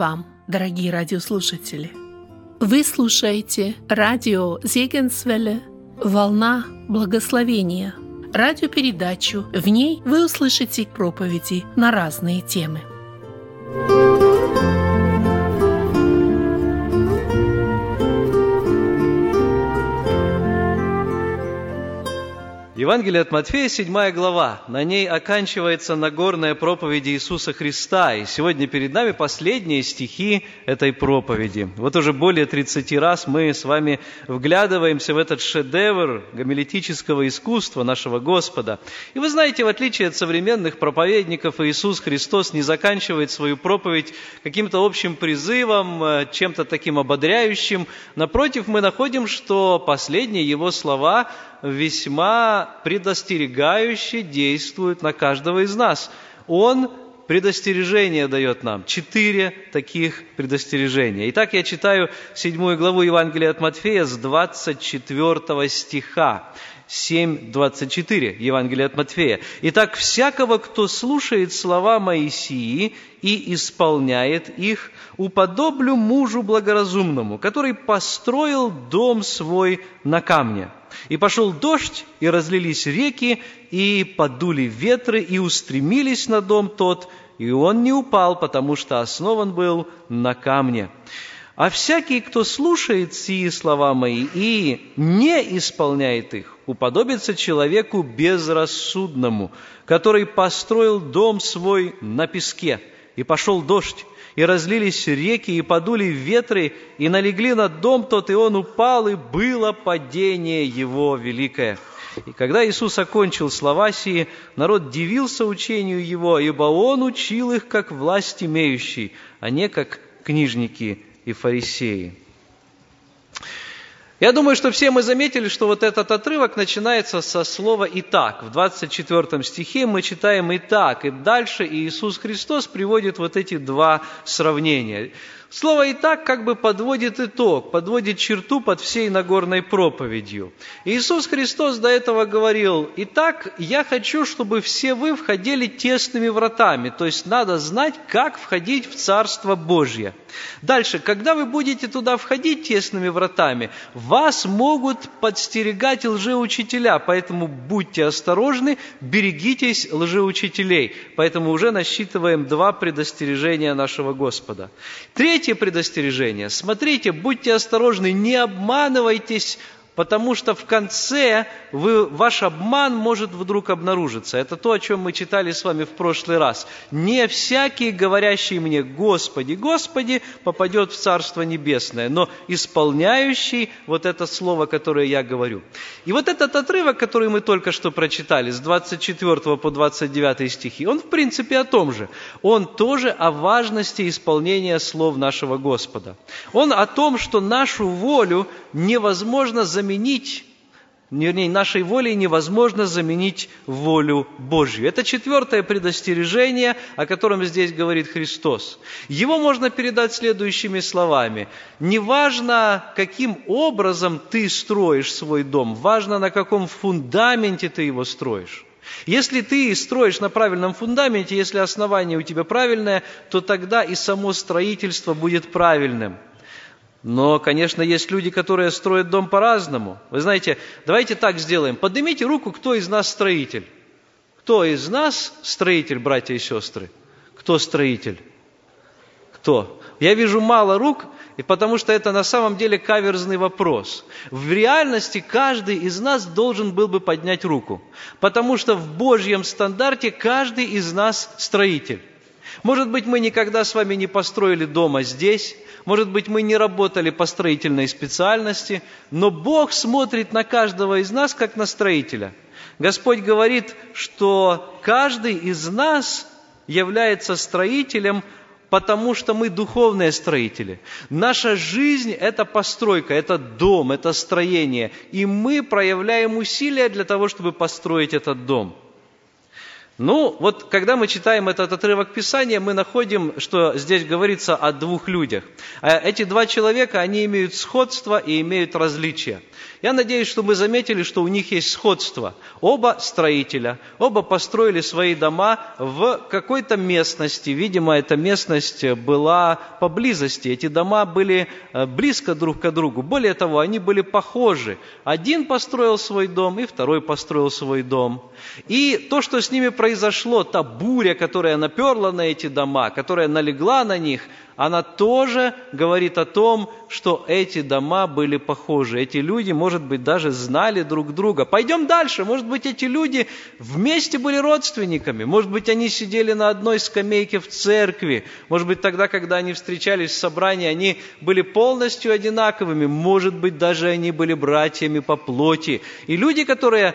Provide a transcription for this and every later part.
Вам, дорогие радиослушатели! Вы слушаете радио Зегенсвелле «Волна благословения» радиопередачу. В ней вы услышите проповеди на разные темы. Евангелие от Матфея, 7 глава. На ней оканчивается Нагорная проповедь Иисуса Христа. И сегодня перед нами последние стихи этой проповеди. Вот уже более 30 раз мы с вами вглядываемся в этот шедевр гомилетического искусства нашего Господа. И вы знаете, в отличие от современных проповедников, Иисус Христос не заканчивает свою проповедь каким-то общим призывом, э, чем-то таким ободряющим. Напротив, мы находим, что последние Его слова весьма предостерегающе действует на каждого из нас. Он предостережение дает нам. Четыре таких предостережения. Итак, я читаю седьмую главу Евангелия от Матфея с 24 стиха. 7.24, Евангелие от Матфея. «Итак, всякого, кто слушает слова Моисии и исполняет их, уподоблю мужу благоразумному, который построил дом свой на камне. И пошел дождь, и разлились реки, и подули ветры, и устремились на дом тот, и он не упал, потому что основан был на камне. А всякий, кто слушает сии слова мои и не исполняет их, уподобится человеку безрассудному, который построил дом свой на песке, и пошел дождь, и разлились реки, и подули ветры, и налегли на дом тот, и он упал, и было падение его великое. И когда Иисус окончил слова сии, народ дивился учению его, ибо он учил их как власть имеющий, а не как книжники и фарисеи. Я думаю, что все мы заметили, что вот этот отрывок начинается со слова «итак». В 24 стихе мы читаем «итак», и дальше Иисус Христос приводит вот эти два сравнения. Слово «и так» как бы подводит итог, подводит черту под всей Нагорной проповедью. Иисус Христос до этого говорил, «Итак, я хочу, чтобы все вы входили тесными вратами». То есть надо знать, как входить в Царство Божье. Дальше, когда вы будете туда входить тесными вратами, вас могут подстерегать лжеучителя, поэтому будьте осторожны, берегитесь лжеучителей. Поэтому уже насчитываем два предостережения нашего Господа. Третье Третье предостережение. Смотрите, будьте осторожны, не обманывайтесь потому что в конце вы, ваш обман может вдруг обнаружиться. Это то, о чем мы читали с вами в прошлый раз. Не всякий, говорящий мне «Господи, Господи», попадет в Царство Небесное, но исполняющий вот это слово, которое я говорю. И вот этот отрывок, который мы только что прочитали, с 24 по 29 стихи, он в принципе о том же. Он тоже о важности исполнения слов нашего Господа. Он о том, что нашу волю невозможно заменить заменить, вернее, нашей волей невозможно заменить волю Божью. Это четвертое предостережение, о котором здесь говорит Христос. Его можно передать следующими словами. Неважно, каким образом ты строишь свой дом, важно, на каком фундаменте ты его строишь. Если ты строишь на правильном фундаменте, если основание у тебя правильное, то тогда и само строительство будет правильным – но, конечно, есть люди, которые строят дом по-разному. Вы знаете, давайте так сделаем. Поднимите руку, кто из нас строитель. Кто из нас строитель, братья и сестры? Кто строитель? Кто? Я вижу мало рук, и потому что это на самом деле каверзный вопрос. В реальности каждый из нас должен был бы поднять руку, потому что в Божьем стандарте каждый из нас строитель. Может быть, мы никогда с вами не построили дома здесь, может быть, мы не работали по строительной специальности, но Бог смотрит на каждого из нас, как на строителя. Господь говорит, что каждый из нас является строителем, потому что мы духовные строители. Наша жизнь – это постройка, это дом, это строение. И мы проявляем усилия для того, чтобы построить этот дом – Ну, вот когда мы читаем этот отрывок Писания, мы находим, что здесь говорится о двух людях. А эти два человека, они имеют сходство и имеют различия. Я надеюсь, что мы заметили, что у них есть сходство. Оба строителя, оба построили свои дома в какой-то местности. Видимо, эта местность была поблизости. Эти дома были э, близко друг к другу. Более того, они были похожи. Один построил свой дом, и второй построил свой дом. И то, что с ними произошло, та буря, которая наперла на эти дома, которая налегла на них, она тоже говорит о том, что эти дома были похожи. Эти люди, может быть, даже знали друг друга. Пойдем дальше. Может быть, эти люди вместе были родственниками. Может быть, они сидели на одной скамейке в церкви. Может быть, тогда, когда они встречались в собрании, они были полностью одинаковыми. Может быть, даже они были братьями по плоти. И люди, которые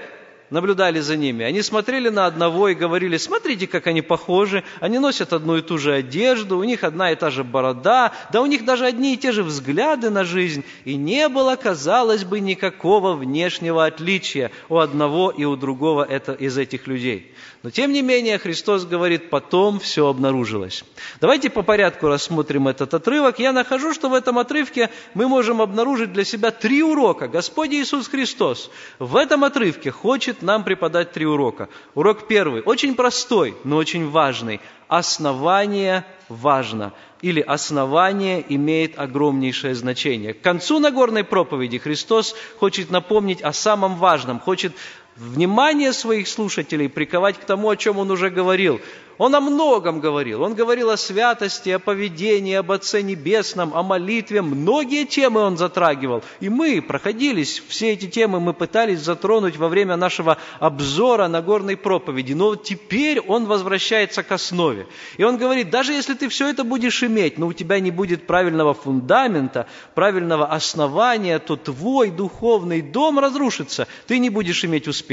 наблюдали за ними. Они смотрели на одного и говорили, смотрите, как они похожи, они носят одну и ту же одежду, у них одна и та же борода, да у них даже одни и те же взгляды на жизнь. И не было, казалось бы, никакого внешнего отличия у одного и у другого это, из этих людей. Но тем не менее Христос говорит, потом все обнаружилось. Давайте по порядку рассмотрим этот отрывок. Я нахожу, что в этом отрывке мы можем обнаружить для себя три урока. Господь Иисус Христос в этом отрывке хочет нам преподать три урока. Урок первый, очень простой, но очень важный. Основание важно или основание имеет огромнейшее значение. К концу Нагорной проповеди Христос хочет напомнить о самом важном, хочет внимание своих слушателей приковать к тому, о чем он уже говорил. Он о многом говорил. Он говорил о святости, о поведении, об Отце Небесном, о молитве. Многие темы он затрагивал. И мы проходились, все эти темы мы пытались затронуть во время нашего обзора Нагорной проповеди. Но теперь он возвращается к основе. И он говорит, даже если ты все это будешь иметь, но у тебя не будет правильного фундамента, правильного основания, то твой духовный дом разрушится. Ты не будешь иметь успеха.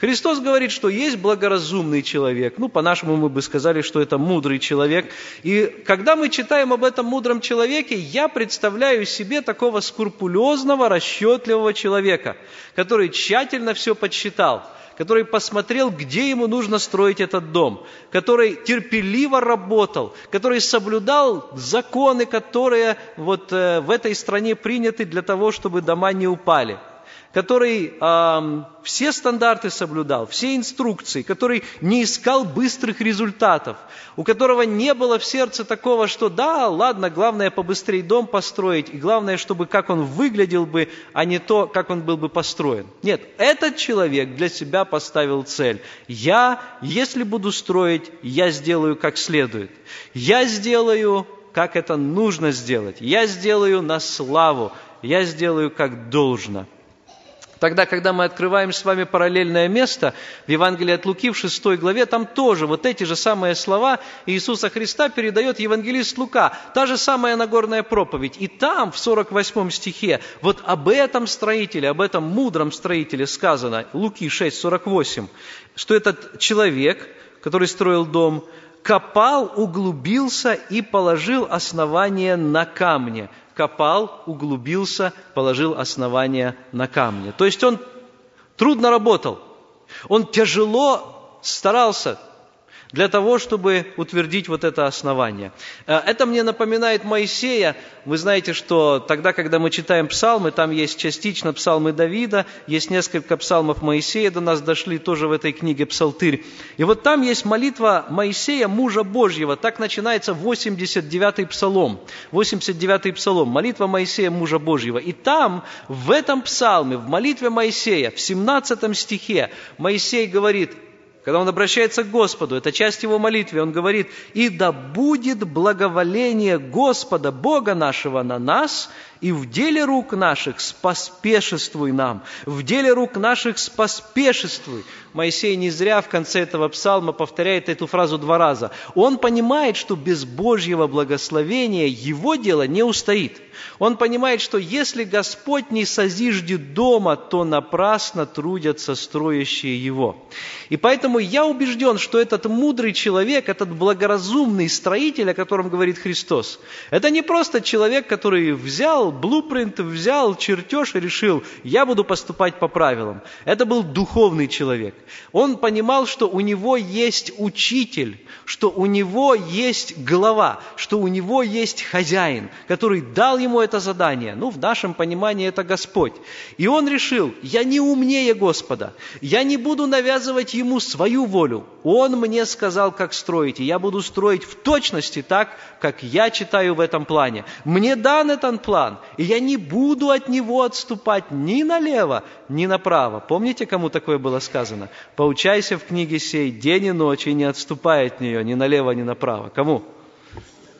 Христос говорит, что есть благоразумный человек. Ну, по-нашему мы бы сказали, что это мудрый человек. И когда мы читаем об этом мудром человеке, я представляю себе такого скрупулезного, расчетливого человека, который тщательно все подсчитал, который посмотрел, где ему нужно строить этот дом, который терпеливо работал, который соблюдал законы, которые вот э, в этой стране приняты для того, чтобы дома не упали – который э, все стандарты соблюдал, все инструкции, который не искал быстрых результатов, у которого не было в сердце такого, что да, ладно, главное побыстрее дом построить, и главное, чтобы как он выглядел бы, а не то, как он был бы построен. Нет, этот человек для себя поставил цель. Я, если буду строить, я сделаю как следует. Я сделаю, как это нужно сделать. Я сделаю на славу. Я сделаю как должно. Тогда, когда мы открываем с вами параллельное место в Евангелии от Луки в 6 главе, там тоже вот эти же самые слова Иисуса Христа передает евангелист Лука, та же самая Нагорная проповедь. И там, в 48 стихе, вот об этом строителе, об этом мудром строителе сказано, Луки 6, 48, что этот человек, который строил дом, копал, углубился и положил основание на камне – копал, углубился, положил основание на камне. То есть он трудно работал, он тяжело старался, для того, чтобы утвердить вот это основание. Э, это мне напоминает Моисея. Вы знаете, что тогда, когда мы читаем псалмы, там есть частично псалмы Давида, есть несколько псалмов Моисея, до нас дошли тоже в этой книге «Псалтырь». И вот там есть молитва Моисея, мужа Божьего. Так начинается 89-й псалом. 89-й псалом, молитва Моисея, мужа Божьего. И там, в этом псалме, в молитве Моисея, в 17 стихе, Моисей говорит, когда он обращается к Господу, это часть его молитвы, он говорит, «И да будет благоволение Господа, Бога нашего на нас, и в деле рук наших споспешествуй нам, в деле рук наших споспешествуй». Моисей не зря в конце этого псалма повторяет эту фразу два раза. Он понимает, что без Божьего благословения его дело не устоит. Он понимает, что если Господь не созиждет дома, то напрасно трудятся строящие его. И поэтому я убежден, что этот мудрый человек, этот благоразумный строитель, о котором говорит Христос, это не просто человек, который взял сделал блупринт, взял чертеж и решил, я буду поступать по правилам. Это был духовный человек. Он понимал, что у него есть учитель, что у него есть глава, что у него есть хозяин, который дал ему это задание. Ну, в нашем понимании это Господь. И он решил, я не умнее Господа, я не буду навязывать ему свою волю. Он мне сказал, как строить, и я буду строить в точности так, как я читаю в этом плане. Мне дан этот план, и я не буду от него отступать ни налево, ни направо. Помните, кому такое было сказано? Поучайся в книге сей день и ночь, и не отступай от нее ни налево, ни направо. Кому?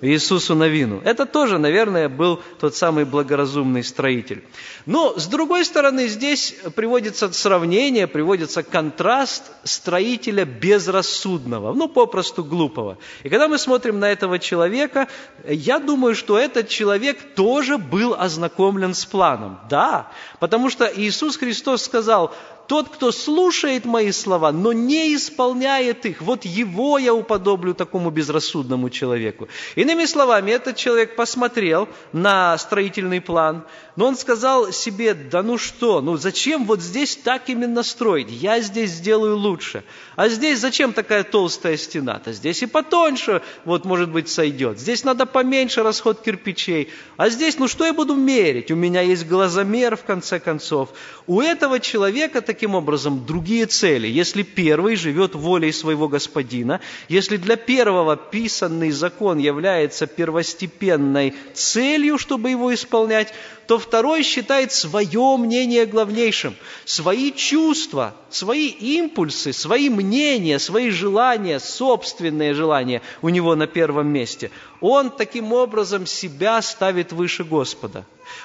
Иисусу Навину. Это тоже, наверное, был тот самый благоразумный строитель. Но, с другой стороны, здесь приводится сравнение, приводится контраст строителя безрассудного, ну, попросту глупого. И когда мы смотрим на этого человека, я думаю, что этот человек тоже был ознакомлен с планом. Да, потому что Иисус Христос сказал, тот, кто слушает мои слова, но не исполняет их, вот его я уподоблю такому безрассудному человеку. Иными словами, этот человек посмотрел на строительный план, но он сказал себе, да ну что, ну зачем вот здесь так именно строить? Я здесь сделаю лучше. А здесь зачем такая толстая стена-то? Здесь и потоньше, вот может быть, сойдет. Здесь надо поменьше расход кирпичей. А здесь, ну что я буду мерить? У меня есть глазомер, в конце концов. У этого человека таким образом другие цели. Если первый живет волей своего господина, если для первого писанный закон является первостепенной целью, чтобы его исполнять, то второй считает свое мнение главнейшим, свои чувства, свои импульсы, свои мнения, свои желания, собственные желания у него на первом месте. Он таким образом себя ставит выше Господа.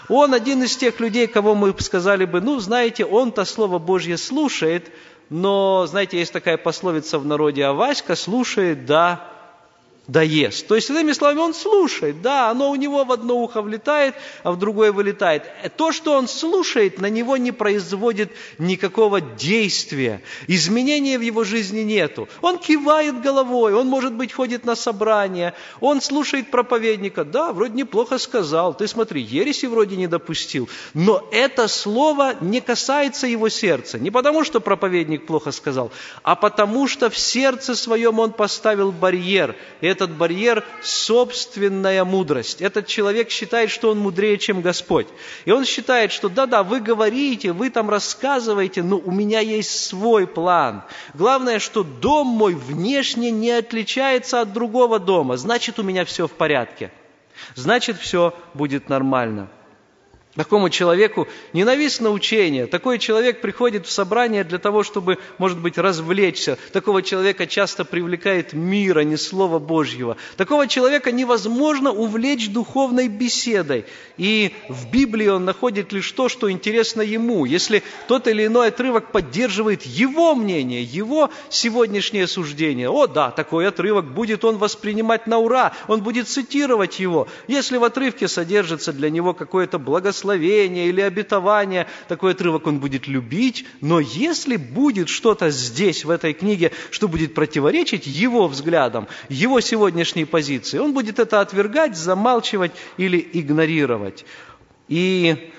Он один из тех людей, кого мы сказали бы, ну, знаете, он-то Слово Божье слушает, но, знаете, есть такая пословица в народе, а Васька слушает, да, да ест. То есть, иными словами, он слушает, да, оно у него в одно ухо влетает, а в другое вылетает. То, что он слушает, на него не производит никакого действия. Изменения в его жизни нету. Он кивает головой, он, может быть, ходит на собрание, он слушает проповедника, да, вроде неплохо сказал, ты смотри, ереси вроде не допустил. Но это слово не касается его сердца. Не потому, что проповедник плохо сказал, а потому, что в сердце своем он поставил барьер. Этот барьер – собственная мудрость. Этот человек считает, что он мудрее, чем Господь. И он считает, что да-да, вы говорите, вы там рассказываете, но у меня есть свой план. Главное, что дом мой внешне не отличается от другого дома. Значит, у меня все в порядке. Значит, все будет нормально. Такому человеку ненавистно учение. Такой человек приходит в собрание для того, чтобы, может быть, развлечься. Такого человека часто привлекает мир, а не Слово Божьего. Такого человека невозможно увлечь духовной беседой. И в Библии он находит лишь то, что интересно ему. Если тот или иной отрывок поддерживает его мнение, его сегодняшнее суждение, о да, такой отрывок будет он воспринимать на ура, он будет цитировать его. Если в отрывке содержится для него какое-то благословение, благословение или обетование, такой отрывок он будет любить, но если будет что-то здесь, в этой книге, что будет противоречить его взглядам, его сегодняшней позиции, он будет это отвергать, замалчивать или игнорировать. И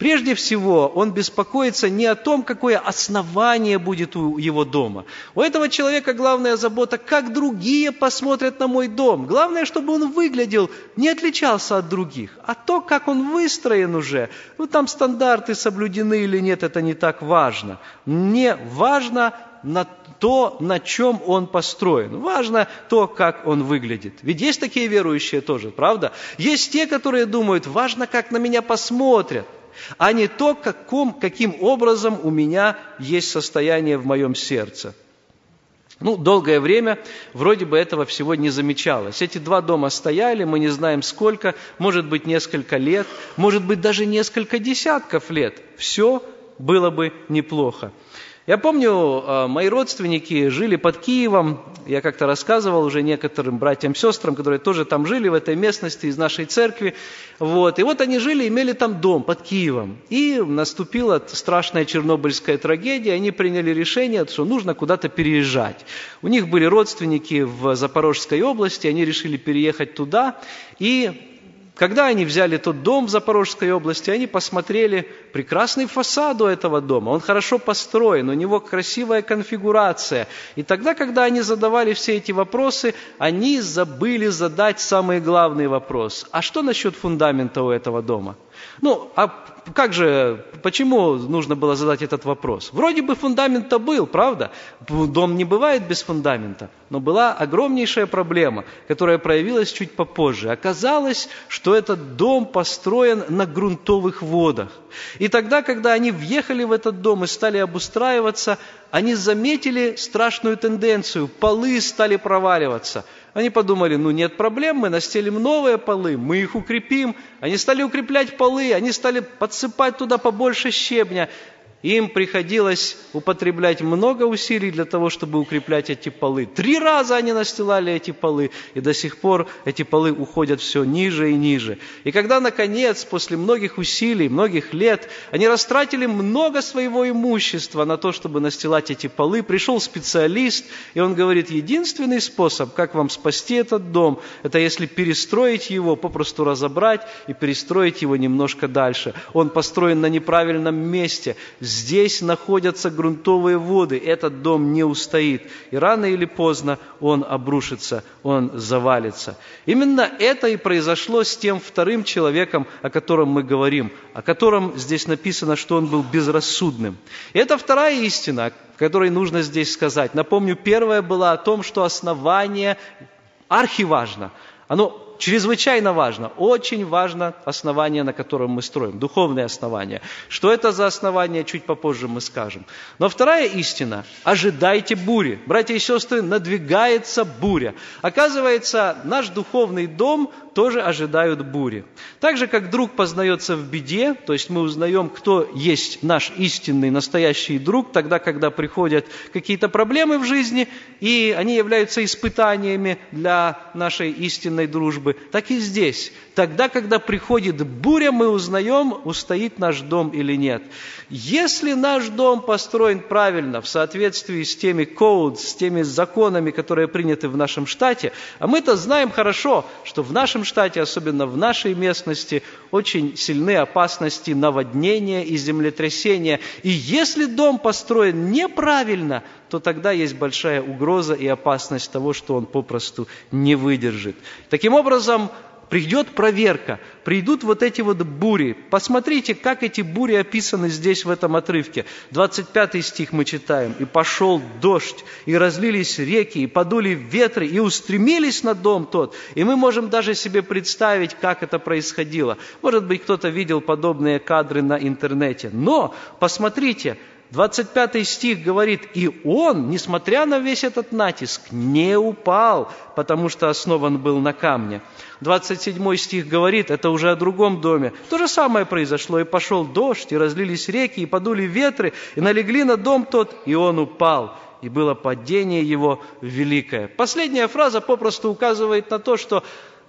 Прежде всего, он беспокоится не о том, какое основание будет у его дома. У этого человека главная забота, как другие посмотрят на мой дом. Главное, чтобы он выглядел, не отличался от других. А то, как он выстроен уже, ну там стандарты соблюдены или нет, это не так важно. Мне важно на то, на чем он построен. Важно то, как он выглядит. Ведь есть такие верующие тоже, правда? Есть те, которые думают, важно, как на меня посмотрят а не то, каком, каким образом у меня есть состояние в моем сердце. Ну, долгое время вроде бы этого всего не замечалось. Эти два дома стояли, мы не знаем сколько, может быть несколько лет, может быть даже несколько десятков лет. Все было бы неплохо. Я помню, а, мои родственники жили под Киевом. Я как-то рассказывал уже некоторым братьям, сестрам, которые тоже там жили, в этой местности, из нашей церкви. Вот. И вот они жили, имели там дом под Киевом. И наступила страшная чернобыльская трагедия. Они приняли решение, что нужно куда-то переезжать. У них были родственники в Запорожской области, они решили переехать туда. И когда они взяли тот дом в Запорожской области, они посмотрели прекрасный фасад у этого дома. Он хорошо построен, у него красивая конфигурация. И тогда, когда они задавали все эти вопросы, они забыли задать самый главный вопрос. А что насчет фундамента у этого дома? Ну, а как же, почему нужно было задать этот вопрос? Вроде бы фундамент-то был, правда? Дом не бывает без фундамента. Но была огромнейшая проблема, которая проявилась чуть попозже. Оказалось, что этот дом построен на грунтовых водах. И тогда, когда они въехали в этот дом и стали обустраиваться, они заметили страшную тенденцию. Полы стали проваливаться – они подумали, ну нет проблем, мы настелим новые полы, мы их укрепим. Они стали укреплять полы, они стали подсыпать туда побольше щебня. Им приходилось употреблять много усилий для того, чтобы укреплять эти полы. Три раза они настилали эти полы, и до сих пор эти полы уходят все ниже и ниже. И когда, наконец, после многих усилий, многих лет, они растратили много своего имущества на то, чтобы настилать эти полы, пришел специалист, и он говорит, единственный способ, как вам спасти этот дом, это если перестроить его, попросту разобрать и перестроить его немножко дальше. Он построен на неправильном месте, Здесь находятся грунтовые воды, этот дом не устоит. И рано или поздно он обрушится, он завалится. Именно это и произошло с тем вторым человеком, о котором мы говорим, о котором здесь написано, что он был безрассудным. И это вторая истина, которой нужно здесь сказать. Напомню, первая была о том, что основание архиважно. Оно чрезвычайно важно, очень важно основание, на котором мы строим, духовное основание. Что это за основание, чуть попозже мы скажем. Но вторая истина – ожидайте бури. Братья и сестры, надвигается буря. Оказывается, наш духовный дом тоже ожидают бури. Так же, как друг познается в беде, то есть мы узнаем, кто есть наш истинный, настоящий друг, тогда, когда приходят какие-то проблемы в жизни, и они являются испытаниями для нашей истинной дружбы, так и здесь. Тогда, когда приходит буря, мы узнаем, устоит наш дом или нет. Если наш дом построен правильно, в соответствии с теми codes, с теми законами, которые приняты в нашем штате, а мы-то знаем хорошо, что в нашем штате, особенно в нашей местности, очень сильны опасности наводнения и землетрясения. И если дом построен неправильно, то тогда есть большая угроза и опасность того, что он попросту не выдержит. Таким образом, придет проверка, придут вот эти вот бури. Посмотрите, как эти бури описаны здесь в этом отрывке. 25 стих мы читаем. «И пошел дождь, и разлились реки, и подули ветры, и устремились на дом тот». И мы можем даже себе представить, как это происходило. Может быть, кто-то видел подобные кадры на интернете. Но посмотрите, 25 стих говорит, и он, несмотря на весь этот натиск, не упал, потому что основан был на камне. 27 стих говорит, это уже о другом доме. То же самое произошло, и пошел дождь, и разлились реки, и подули ветры, и налегли на дом тот, и он упал и было падение его великое. Последняя фраза попросту указывает на то, что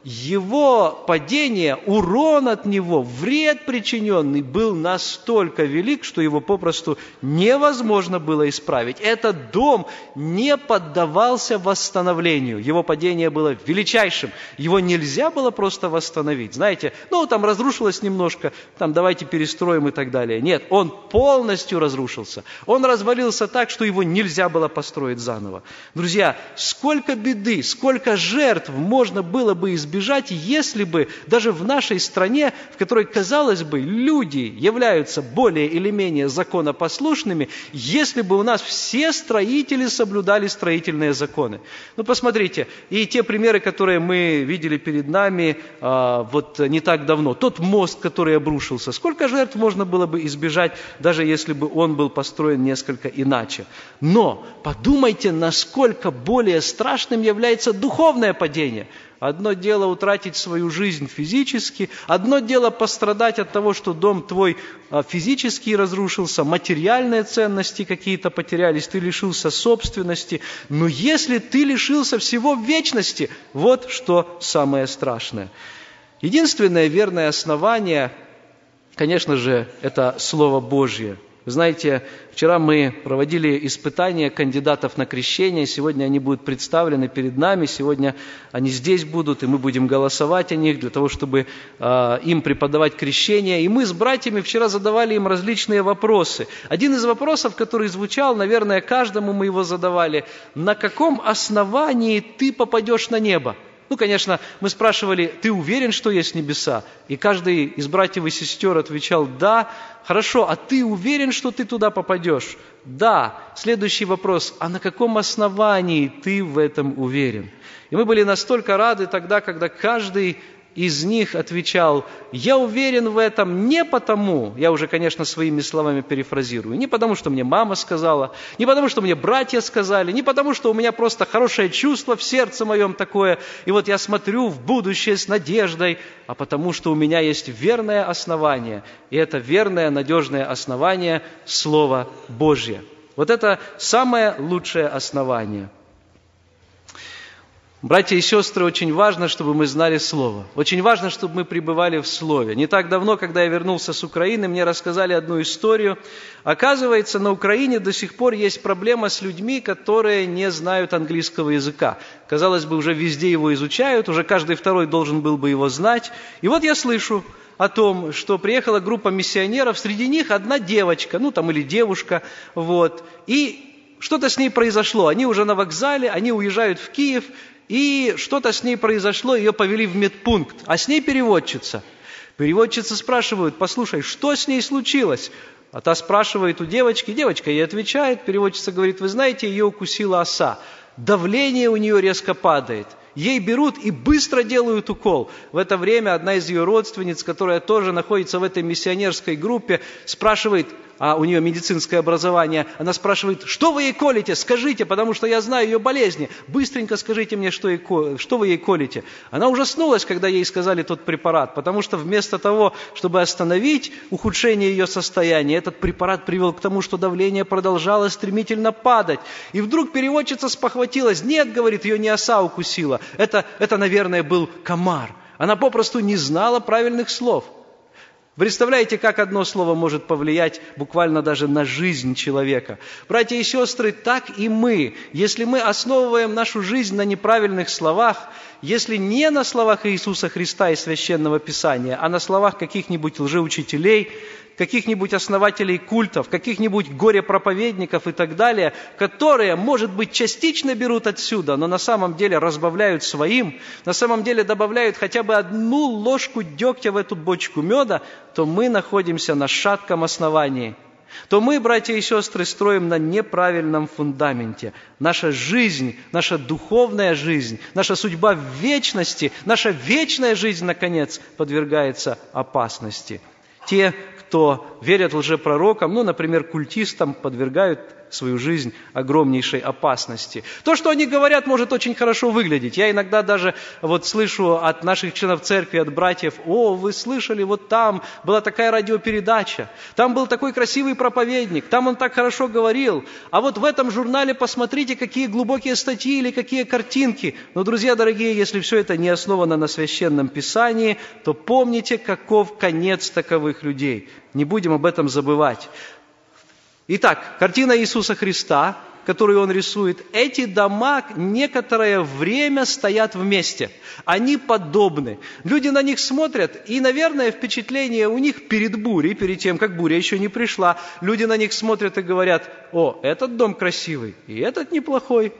его падение, урон от него, вред причиненный был настолько велик, что его попросту невозможно было исправить. Этот дом не поддавался восстановлению. Его падение было величайшим. Его нельзя было просто восстановить. Знаете, ну там разрушилось немножко, там давайте перестроим и так далее. Нет, он полностью разрушился. Он развалился так, что его нельзя было построить заново. Друзья, сколько беды, сколько жертв можно было бы избежать избежать, если бы даже в нашей стране, в которой, казалось бы, люди являются более или менее законопослушными, если бы у нас все строители соблюдали строительные законы. Ну, посмотрите, и те примеры, которые мы видели перед нами а, вот не так давно, тот мост, который обрушился, сколько жертв можно было бы избежать, даже если бы он был построен несколько иначе. Но подумайте, насколько более страшным является духовное падение – Одно дело утратить свою жизнь физически, одно дело пострадать от того, что дом твой а, физически разрушился, материальные ценности какие-то потерялись, ты лишился собственности. Но если ты лишился всего в вечности, вот что самое страшное. Единственное верное основание, конечно же, это Слово Божье – Вы знаете, вчера мы проводили испытания кандидатов на крещение. Сегодня они будут представлены перед нами. Сегодня они здесь будут, и мы будем голосовать о них для того, чтобы э, им преподавать крещение. И мы с братьями вчера задавали им различные вопросы. Один из вопросов, который звучал, наверное, каждому мы его задавали. На каком основании ты попадешь на небо? Ну, конечно, мы спрашивали, ты уверен, что есть небеса? И каждый из братьев и сестер отвечал, да. Хорошо, а ты уверен, что ты туда попадешь? Да. Следующий вопрос, а на каком основании ты в этом уверен? И мы были настолько рады тогда, когда каждый из них отвечал, я уверен в этом не потому, я уже, конечно, своими словами перефразирую, не потому, что мне мама сказала, не потому, что мне братья сказали, не потому, что у меня просто хорошее чувство в сердце моем такое, и вот я смотрю в будущее с надеждой, а потому, что у меня есть верное основание, и это верное, надежное основание – Слово Божье. Вот это самое лучшее основание – Братья и сестры, очень важно, чтобы мы знали Слово. Очень важно, чтобы мы пребывали в Слове. Не так давно, когда я вернулся с Украины, мне рассказали одну историю. Оказывается, на Украине до сих пор есть проблема с людьми, которые не знают английского языка. Казалось бы, уже везде его изучают, уже каждый второй должен был бы его знать. И вот я слышу о том, что приехала группа миссионеров, среди них одна девочка, ну там или девушка, вот, и что-то с ней произошло. Они уже на вокзале, они уезжают в Киев, и что-то с ней произошло, ее повели в медпункт, а с ней переводчица. Переводчица спрашивают, послушай, что с ней случилось? А та спрашивает у девочки, девочка ей отвечает, переводчица говорит, вы знаете, ее укусила оса, давление у нее резко падает. Ей берут и быстро делают укол. В это время одна из ее родственниц, которая тоже находится в этой миссионерской группе, спрашивает, а у нее медицинское образование, она спрашивает, что вы ей колите, скажите, потому что я знаю ее болезни, быстренько скажите мне, что, ей, что вы ей колите. Она ужаснулась, когда ей сказали тот препарат, потому что вместо того, чтобы остановить ухудшение ее состояния, этот препарат привел к тому, что давление продолжало стремительно падать. И вдруг переводчица спохватилась, нет, говорит, ее не оса укусила, это, это наверное, был комар. Она попросту не знала правильных слов – Представляете, как одно слово может повлиять буквально даже на жизнь человека? Братья и сестры, так и мы. Если мы основываем нашу жизнь на неправильных словах, если не на словах Иисуса Христа и Священного Писания, а на словах каких-нибудь лжеучителей, каких-нибудь основателей культов, каких-нибудь горе-проповедников и так далее, которые, может быть, частично берут отсюда, но на самом деле разбавляют своим, на самом деле добавляют хотя бы одну ложку дегтя в эту бочку меда, то мы находимся на шатком основании – то мы, братья и сестры, строим на неправильном фундаменте. Наша жизнь, наша духовная жизнь, наша судьба в вечности, наша вечная жизнь, наконец, подвергается опасности. Те, кто верят лжепророкам, ну, например, культистам, подвергают свою жизнь огромнейшей опасности. То, что они говорят, может очень хорошо выглядеть. Я иногда даже вот слышу от наших членов церкви, от братьев, о, вы слышали, вот там была такая радиопередача, там был такой красивый проповедник, там он так хорошо говорил, а вот в этом журнале посмотрите, какие глубокие статьи или какие картинки. Но, друзья дорогие, если все это не основано на священном писании, то помните, каков конец таковых людей. Не будем об этом забывать. Итак, картина Иисуса Христа, которую он рисует, эти дома некоторое время стоят вместе. Они подобны. Люди на них смотрят, и, наверное, впечатление у них перед бурей, перед тем, как буря еще не пришла, люди на них смотрят и говорят, о, этот дом красивый, и этот неплохой,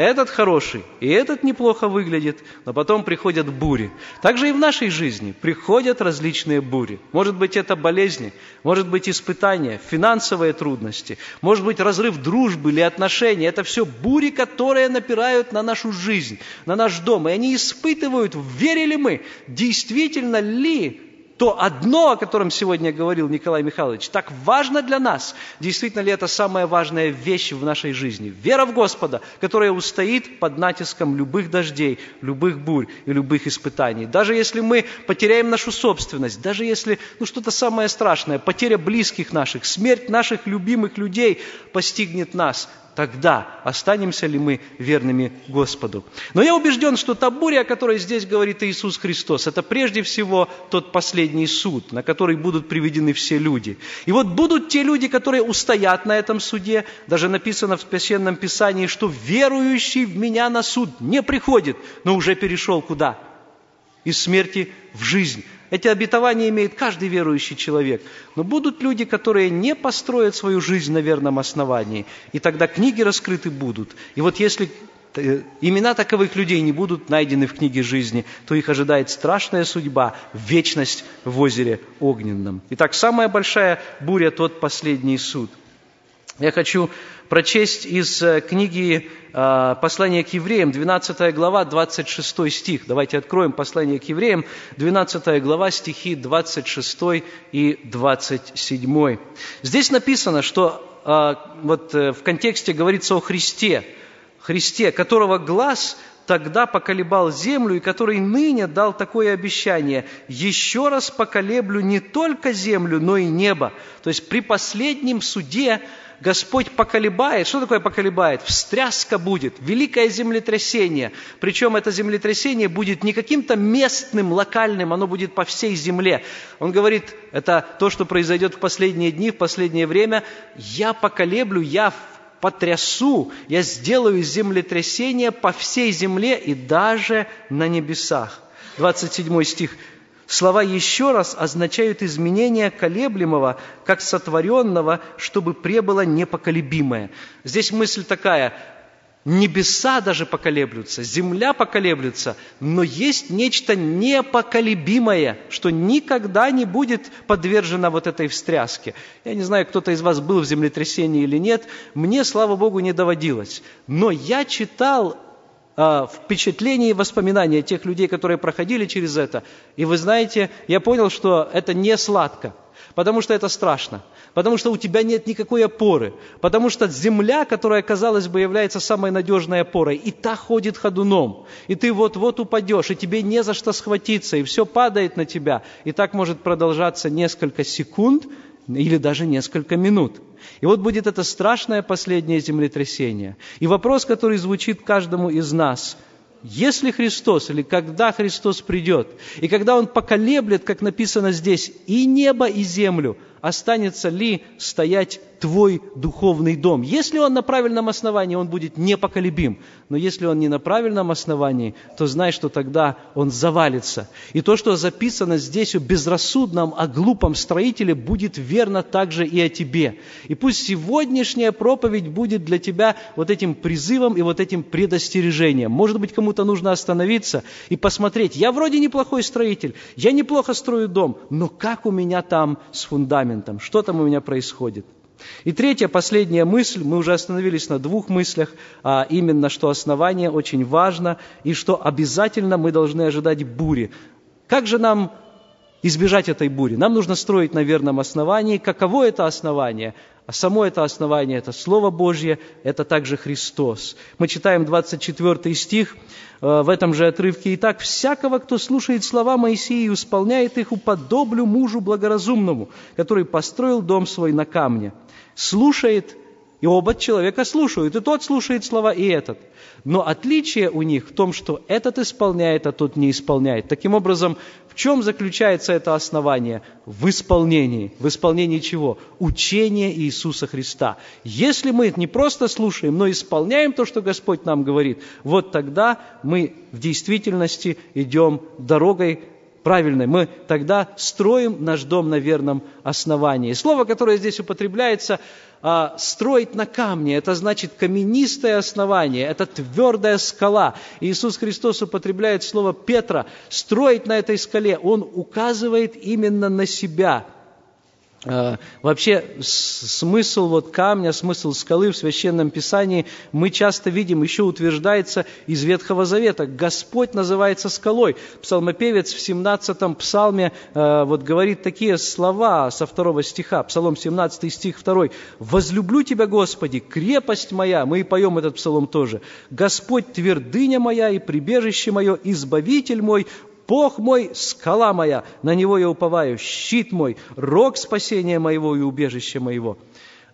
этот хороший, и этот неплохо выглядит, но потом приходят бури. Также и в нашей жизни приходят различные бури. Может быть, это болезни, может быть, испытания, финансовые трудности, может быть, разрыв дружбы или отношений. Это все бури, которые напирают на нашу жизнь, на наш дом. И они испытывают, верили мы, действительно ли то одно, о котором сегодня говорил Николай Михайлович, так важно для нас. Действительно ли это самая важная вещь в нашей жизни? Вера в Господа, которая устоит под натиском любых дождей, любых бурь и любых испытаний. Даже если мы потеряем нашу собственность, даже если ну, что-то самое страшное, потеря близких наших, смерть наших любимых людей постигнет нас, тогда останемся ли мы верными Господу. Но я убежден, что та буря, о которой здесь говорит Иисус Христос, это прежде всего тот последний суд, на который будут приведены все люди. И вот будут те люди, которые устоят на этом суде. Даже написано в Священном Писании, что верующий в меня на суд не приходит, но уже перешел куда? Из смерти в жизнь. Эти обетования имеет каждый верующий человек. Но будут люди, которые не построят свою жизнь на верном основании. И тогда книги раскрыты будут. И вот если э, имена таковых людей не будут найдены в книге жизни, то их ожидает страшная судьба, вечность в озере огненном. Итак, самая большая буря – тот последний суд. Я хочу прочесть из э, книги э, послания к евреям, 12 глава, 26 стих. Давайте откроем послание к евреям, 12 глава, стихи 26 и 27. Здесь написано, что э, вот в контексте говорится о Христе, Христе, которого глаз тогда поколебал землю, и который ныне дал такое обещание, еще раз поколеблю не только землю, но и небо. То есть при последнем суде Господь поколебает. Что такое поколебает? Встряска будет, великое землетрясение. Причем это землетрясение будет не каким-то местным, локальным, оно будет по всей земле. Он говорит, это то, что произойдет в последние дни, в последнее время. Я поколеблю, я потрясу, я сделаю землетрясение по всей земле и даже на небесах. 27 стих. Слова «еще раз» означают изменение колеблемого, как сотворенного, чтобы пребыло непоколебимое. Здесь мысль такая, небеса даже поколеблются, земля поколеблется, но есть нечто непоколебимое, что никогда не будет подвержено вот этой встряске. Я не знаю, кто-то из вас был в землетрясении или нет, мне, слава Богу, не доводилось. Но я читал впечатления и воспоминания тех людей, которые проходили через это. И вы знаете, я понял, что это не сладко, потому что это страшно, потому что у тебя нет никакой опоры, потому что земля, которая, казалось бы, является самой надежной опорой, и та ходит ходуном, и ты вот-вот упадешь, и тебе не за что схватиться, и все падает на тебя. И так может продолжаться несколько секунд или даже несколько минут – и вот будет это страшное последнее землетрясение. И вопрос, который звучит каждому из нас, если Христос или когда Христос придет, и когда Он поколеблет, как написано здесь, и небо, и землю, останется ли стоять твой духовный дом. Если он на правильном основании, он будет непоколебим. Но если он не на правильном основании, то знай, что тогда он завалится. И то, что записано здесь о безрассудном, о глупом строителе, будет верно также и о тебе. И пусть сегодняшняя проповедь будет для тебя вот этим призывом и вот этим предостережением. Может быть, кому-то нужно остановиться и посмотреть. Я вроде неплохой строитель, я неплохо строю дом, но как у меня там с фундаментом? Что там у меня происходит? И третья, последняя мысль, мы уже остановились на двух мыслях, а именно, что основание очень важно и что обязательно мы должны ожидать бури. Как же нам избежать этой бури? Нам нужно строить на верном основании. Каково это основание? А само это основание – это Слово Божье, это также Христос. Мы читаем 24 стих э, в этом же отрывке. «Итак, всякого, кто слушает слова Моисея и исполняет их, уподоблю мужу благоразумному, который построил дом свой на камне» слушает, и оба человека слушают, и тот слушает слова, и этот. Но отличие у них в том, что этот исполняет, а тот не исполняет. Таким образом, в чем заключается это основание? В исполнении. В исполнении чего? Учения Иисуса Христа. Если мы не просто слушаем, но исполняем то, что Господь нам говорит, вот тогда мы в действительности идем дорогой правильной, мы тогда строим наш дом на верном основании. Слово, которое здесь употребляется, а, строить на камне, это значит каменистое основание, это твердая скала. Иисус Христос употребляет слово Петра, строить на этой скале, Он указывает именно на себя – вообще смысл вот камня, смысл скалы в Священном Писании мы часто видим, еще утверждается из Ветхого Завета. Господь называется скалой. Псалмопевец в 17-м псалме э, вот говорит такие слова со второго стиха, Псалом 17 стих 2. «Возлюблю Тебя, Господи, крепость моя». Мы и поем этот псалом тоже. «Господь твердыня моя и прибежище мое, избавитель мой, Бог мой, скала моя, на Него я уповаю, щит мой, рог спасения моего и убежище моего.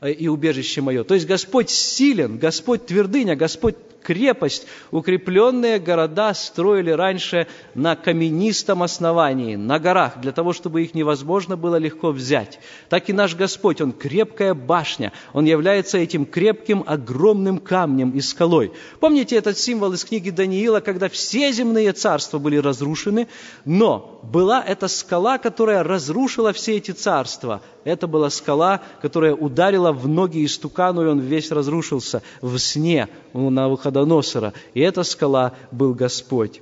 э, и убежище мое. То есть Господь силен, Господь твердыня, Господь крепость. Укрепленные города строили раньше на каменистом основании, на горах, для того, чтобы их невозможно было легко взять. Так и наш Господь, Он крепкая башня, Он является этим крепким огромным камнем и скалой. Помните этот символ из книги Даниила, когда все земные царства были разрушены, но была эта скала, которая разрушила все эти царства. Это была скала, которая ударила в ноги истукану, и он весь разрушился в сне на Навуходоносора. И эта скала был Господь.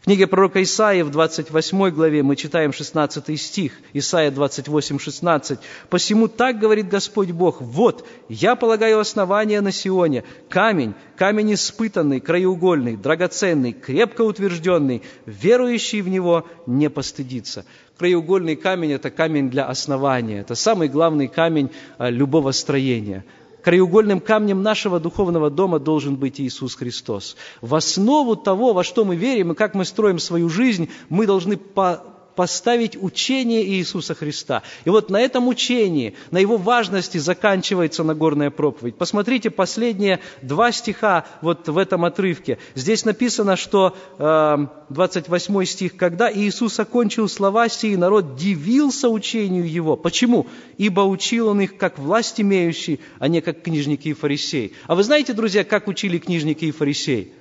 В книге пророка Исаии в 28 главе мы читаем 16 стих, Исаия 28, 16. «Посему так говорит Господь Бог, вот, я полагаю основание на Сионе, камень, камень испытанный, краеугольный, драгоценный, крепко утвержденный, верующий в него не постыдится». Краеугольный камень – это камень для основания, это самый главный камень а, любого строения – краеугольным камнем нашего духовного дома должен быть Иисус Христос. В основу того, во что мы верим и как мы строим свою жизнь, мы должны по поставить учение Иисуса Христа. И вот на этом учении, на его важности заканчивается Нагорная проповедь. Посмотрите последние два стиха вот в этом отрывке. Здесь написано, что э, 28 стих, «Когда Иисус окончил слова сии, народ дивился учению Его». Почему? «Ибо учил Он их, как власть имеющий, а не как книжники и фарисеи». А вы знаете, друзья, как учили книжники и фарисеи?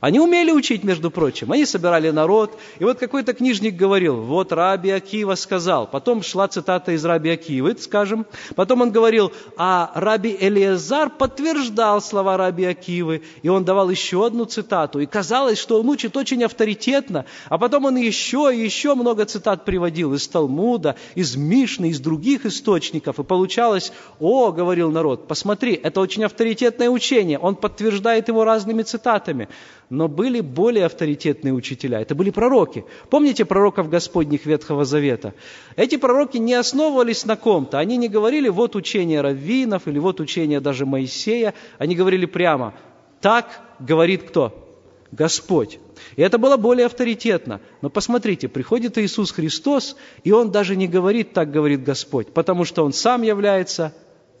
Они умели учить, между прочим. Они собирали народ. И вот какой-то книжник говорил, вот Раби Акива сказал. Потом шла цитата из Раби Акивы, скажем. Потом он говорил, а Раби Элиезар подтверждал слова Раби Акивы. И он давал еще одну цитату. И казалось, что он учит очень авторитетно. А потом он еще и еще много цитат приводил из Талмуда, из Мишны, из других источников. И получалось, о, говорил народ, посмотри, это очень авторитетное учение. Он подтверждает его разными цитатами но были более авторитетные учителя. Это были пророки. Помните пророков Господних Ветхого Завета? Эти пророки не основывались на ком-то. Они не говорили, вот учение раввинов или вот учение даже Моисея. Они говорили прямо, так говорит кто? Господь. И это было более авторитетно. Но посмотрите, приходит Иисус Христос, и Он даже не говорит, так говорит Господь, потому что Он сам является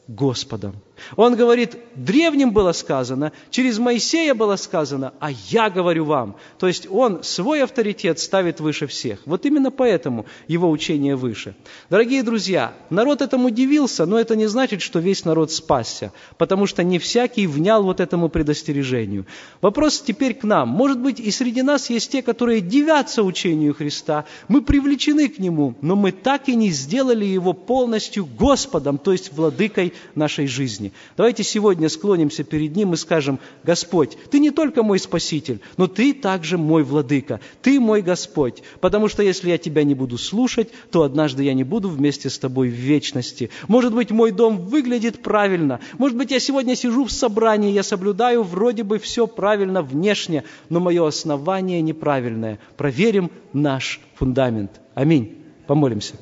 Господом. Он говорит, древним было сказано, через Моисея было сказано, а я говорю вам. То есть он свой авторитет ставит выше всех. Вот именно поэтому его учение выше. Дорогие друзья, народ этому удивился, но это не значит, что весь народ спасся, потому что не всякий внял вот этому предостережению. Вопрос теперь к нам. Может быть, и среди нас есть те, которые дивятся учению Христа, мы привлечены к нему, но мы так и не сделали его полностью Господом, то есть владыкой нашей жизни. Давайте сегодня склонимся перед Ним и скажем, Господь, Ты не только мой Спаситель, но Ты также мой Владыка, Ты мой Господь, потому что если я Тебя не буду слушать, то однажды я не буду вместе с Тобой в вечности. Может быть, мой дом выглядит правильно, может быть, я сегодня сижу в собрании, я соблюдаю вроде бы все правильно внешне, но мое основание неправильное. Проверим наш фундамент. Аминь. Помолимся.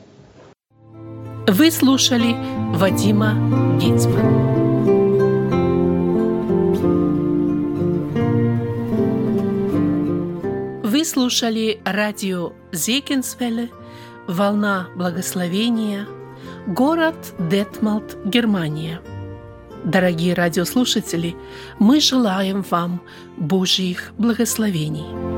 Вы слушали Вадима Гетцмана. Вы слушали радио Зекинсвелле «Волна благословения», город Детмалт, Германия. Дорогие радиослушатели, мы желаем вам Божьих благословений.